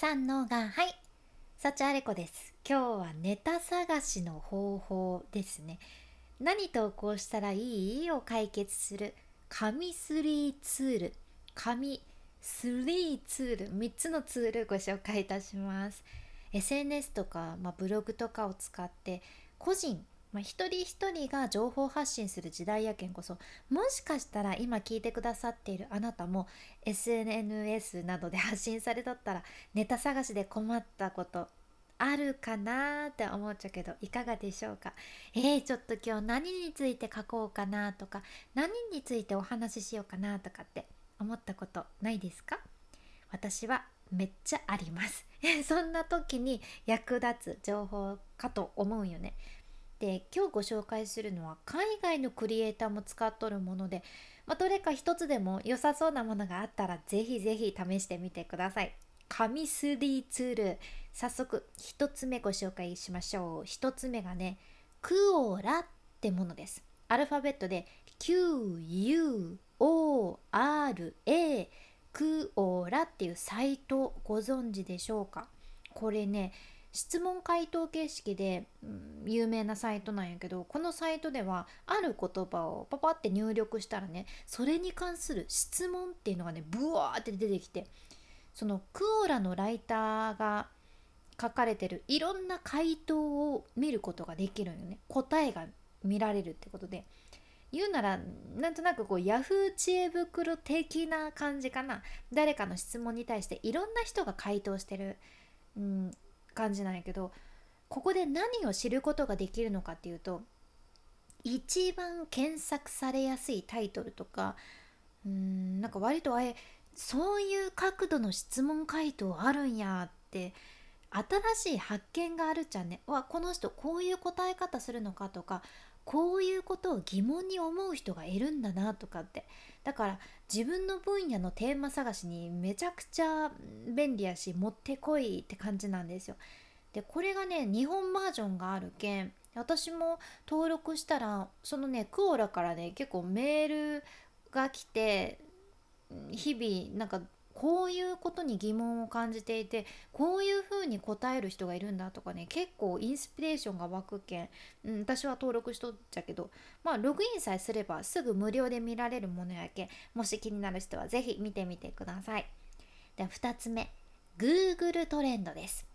三のがはい。幸あれ子です。今日はネタ探しの方法ですね。何投稿したらいいを解決する。紙スリーツール。紙スリーツール。3つのツールご紹介いたします。SNS とか、まあ、ブログとかを使って個人まあ、一人一人が情報発信する時代やけんこそもしかしたら今聞いてくださっているあなたも SNS などで発信されとったらネタ探しで困ったことあるかなって思っちゃうけどいかがでしょうか？えー、ちょっと今日何について書こうかなとか何についてお話ししようかなとかって思ったことないですか？私はめっちゃあります。そんな時に役立つ情報かと思うよね。で今日ご紹介するのは海外のクリエイターも使っとるもので、まあ、どれか一つでも良さそうなものがあったらぜひぜひ試してみてください。紙 3D ツール。早速1つ目ご紹介しましょう。1つ目がねクオーラってものです。アルファベットで QUORA クオーラっていうサイトご存知でしょうか？これね質問回答形式で、うん、有名なサイトなんやけどこのサイトではある言葉をパパって入力したらねそれに関する質問っていうのがねブワーって出てきてそのクオラのライターが書かれてるいろんな回答を見ることができるんよね。答えが見られるってことで。言うならなんとなくこうヤフー知恵袋的な感じかな。誰かの質問に対していろんな人が回答してる、うん、感じなんやけどここで何を知ることができるのかっていうと一番検索されやすいタイトルとかうんなんか割とあれそういう角度の質問回答あるんやって新しい発見があるじゃんね。わこの人こういう答え方するのかとかこういうことを疑問に思う人がいるんだなとかってだから自分の分野のテーマ探しにめちゃくちゃ便利やしもってこいって感じなんですよ。でこれがね日本バージョンがあるけん私も登録したらそのねクオラからね結構メールが来て日々なんかこういうことに疑問を感じていてこういうふうに答える人がいるんだとかね結構インスピレーションが湧くけん、うん、私は登録しとっちゃけど。まあログインさえすればすぐ無料で見られるものやけん。もし気になる人は是非見てみてください。では2つ目。Google トレンドです。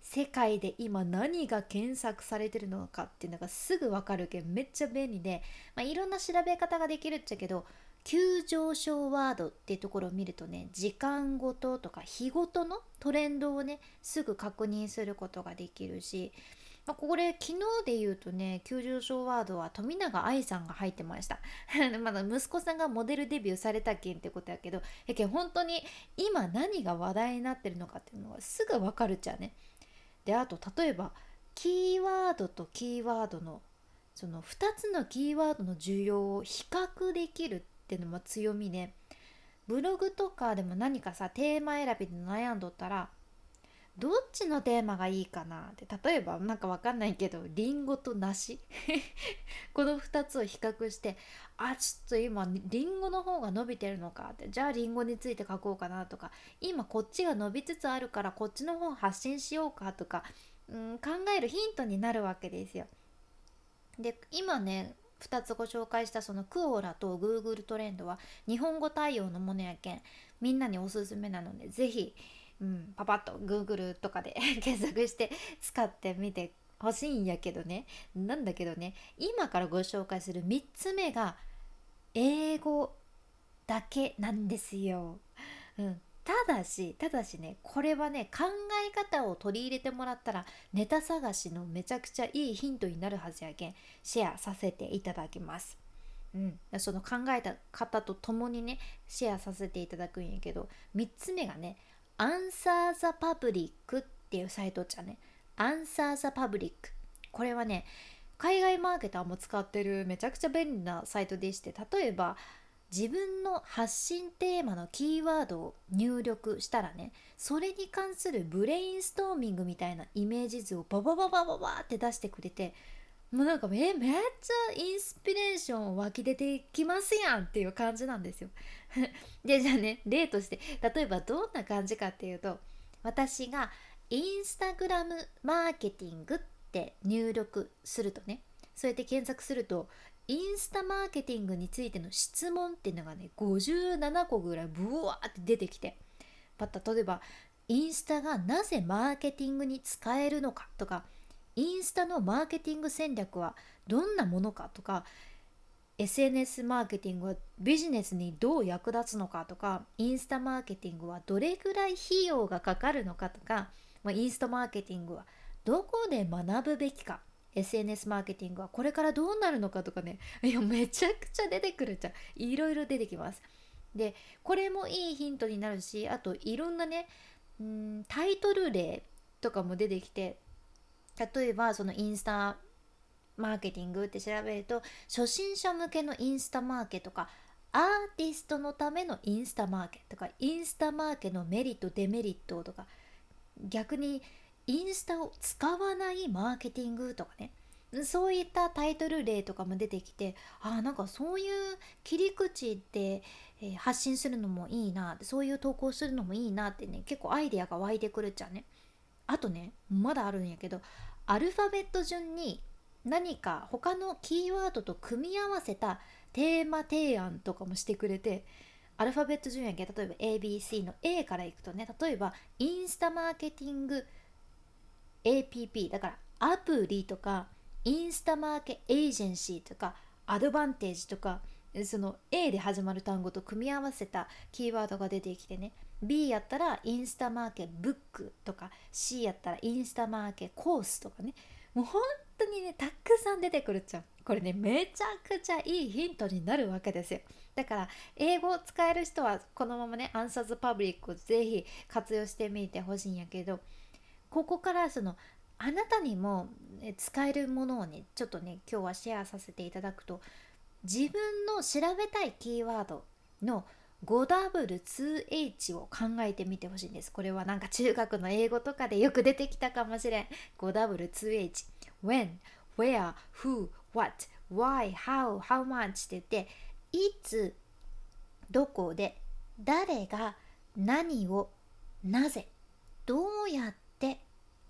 世界で今何が検索されてるのかっていうのがすぐ分かるけんめっちゃ便利で、まあ、いろんな調べ方ができるっちゃけど急上昇ワードっていうところを見るとね時間ごととか日ごとのトレンドをねすぐ確認することができるし、まあ、これ昨日で言うとね急上昇ワードは富永愛さんが入ってました。まだ息子さんがモデルデビューされたけんってことやけどやけん本当に今何が話題になってるのかっていうのはすぐ分かるっちゃね。であと例えばキーワードとキーワードのその2つのキーワードの需要を比較できるっていうのも強みでブログとかでも何かさテーマ選びで悩んどったらどっちのテーマがいいかな？って例えばなんかわかんないけどりんごと梨。この2つを比較してあちょっと今りんごの方が伸びてるのか？ってじゃありんごについて書こうかなとか今こっちが伸びつつあるからこっちの方発信しようか？とか、うん、考えるヒントになるわけですよ。で今ね2つご紹介したそのクオーラと Google トレンドは日本語対応のものやけんみんなにおすすめなので是非、うん、パパッと Google とかで 検索して使ってみてほしいんやけどねなんだけどね今からご紹介する3つ目が英語だけなんですよ。うん、ただしただしねこれはね考え方を取り入れてもらったらネタ探しのめちゃくちゃいいヒントになるはずやけんシェアさせていただきます。うん、その考えた方と共にねシェアさせていただくんやけど3つ目がね「Answer the Public」っていうサイトじゃね「Answer the Public」これはね海外マーケターも使ってるめちゃくちゃ便利なサイトでして例えば自分の発信テーマのキーワードを入力したらねそれに関するブレインストーミングみたいなイメージ図をババババババって出してくれてもうなんかえめっちゃインスピレーション湧き出てきますやんっていう感じなんですよ。でじゃあね例として例えばどんな感じかっていうと私がインスタグラムマーケティングって入力するとねそうやって検索するとインスタマーケティングについての質問っていうのがね57個ぐらいブワーって出てきてまた例えばインスタがなぜマーケティングに使えるのかとかインスタのマーケティング戦略はどんなものかとか SNS マーケティングはビジネスにどう役立つのかとかインスタマーケティングはどれぐらい費用がかかるのかとか、まあ、インスタマーケティングはどこで学ぶべきか SNS マーケティングはこれからどうなるのかとかね。いやめちゃくちゃ出てくるじゃん。いろいろ出てきます。でこれもいいヒントになるしあといろんなねんタイトル例とかも出てきて例えばそのインスタマーケティングって調べると初心者向けのインスタマーケとかアーティストのためのインスタマーケとかインスタマーケのメリットデメリットとか逆にインスタを使わないマーケティングとかね。そういったタイトル例とかも出てきてあなんかそういう切り口で、え、発信するのもいいなそういう投稿するのもいいなってね結構アイデアが湧いてくるっちゃうね。あとねまだあるんやけどアルファベット順に何か他のキーワードと組み合わせたテーマ提案とかもしてくれてアルファベット順やけ例えば ABC の A からいくとね例えばインスタマーケティング APP だからアプリとかインスタマーケエージェンシーとかアドバンテージとかその A で始まる単語と組み合わせたキーワードが出てきてね B やったらインスタマーケブックとか C やったらインスタマーケコースとかね。もう本当にねたくさん出てくるっちゃう。これねめちゃくちゃいいヒントになるわけですよ。だから英語を使える人はこのままねアンサーズパブリックをぜひ活用してみてほしいんやけどここからそのあなたにも使えるものをねちょっとね今日はシェアさせていただくと自分の調べたいキーワードの 5W2H を考えてみてほしいんです。これはなんか中学の英語とかでよく出てきたかもしれん。5W2H。When, Where, Who, What, Why, How, How much って言って、いつ、どこで、誰が、何を、なぜ、どうやって、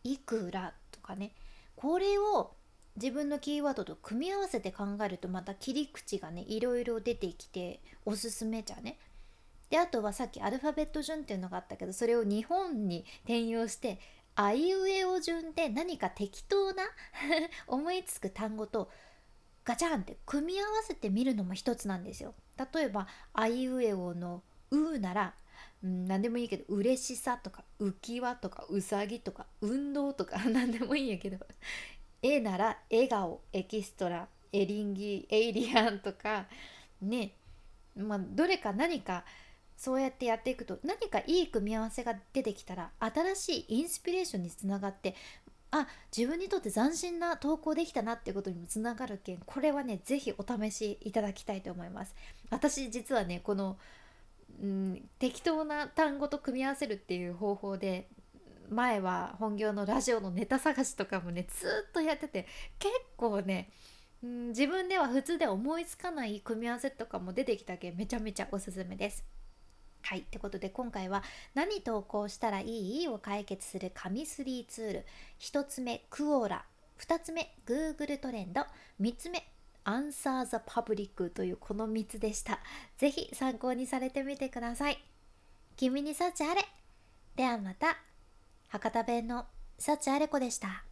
いくらとかね。これを自分のキーワードと組み合わせて考えるとまた切り口がねいろいろ出てきておすすめじゃねであとはさっきアルファベット順っていうのがあったけどそれを日本に転用してあいうえお順で何か適当な 思いつく単語とガチャンって組み合わせてみるのも一つなんですよ。例えばあいうえおの「う」なら、うん、何でもいいけど嬉しさとか浮き輪とかうさぎとか運動とか 何でもいいんやけど「え」なら笑顔エキストラエリンギエイリアンとかねまあどれか何かそうやってやっていくと何かいい組み合わせが出てきたら新しいインスピレーションにつながってあ自分にとって斬新な投稿できたなってことにもつながるけんこれはね是非お試しいただきたいと思います。私実はねこの、うん、適当な単語と組み合わせるっていう方法で前は本業のラジオのネタ探しとかもねずっとやってて結構ねん自分では普通で思いつかない組み合わせとかも出てきたけめちゃめちゃおすすめです。はい。ってことで今回は何投稿したらいい？を解決する紙3ツール。1つ目、クオーラ。2つ目、Google トレンド。3つ目、Answer the Public というこの3つでした。ぜひ参考にされてみてください。君に幸あれ。ではまた。博多弁の幸あれ子でした。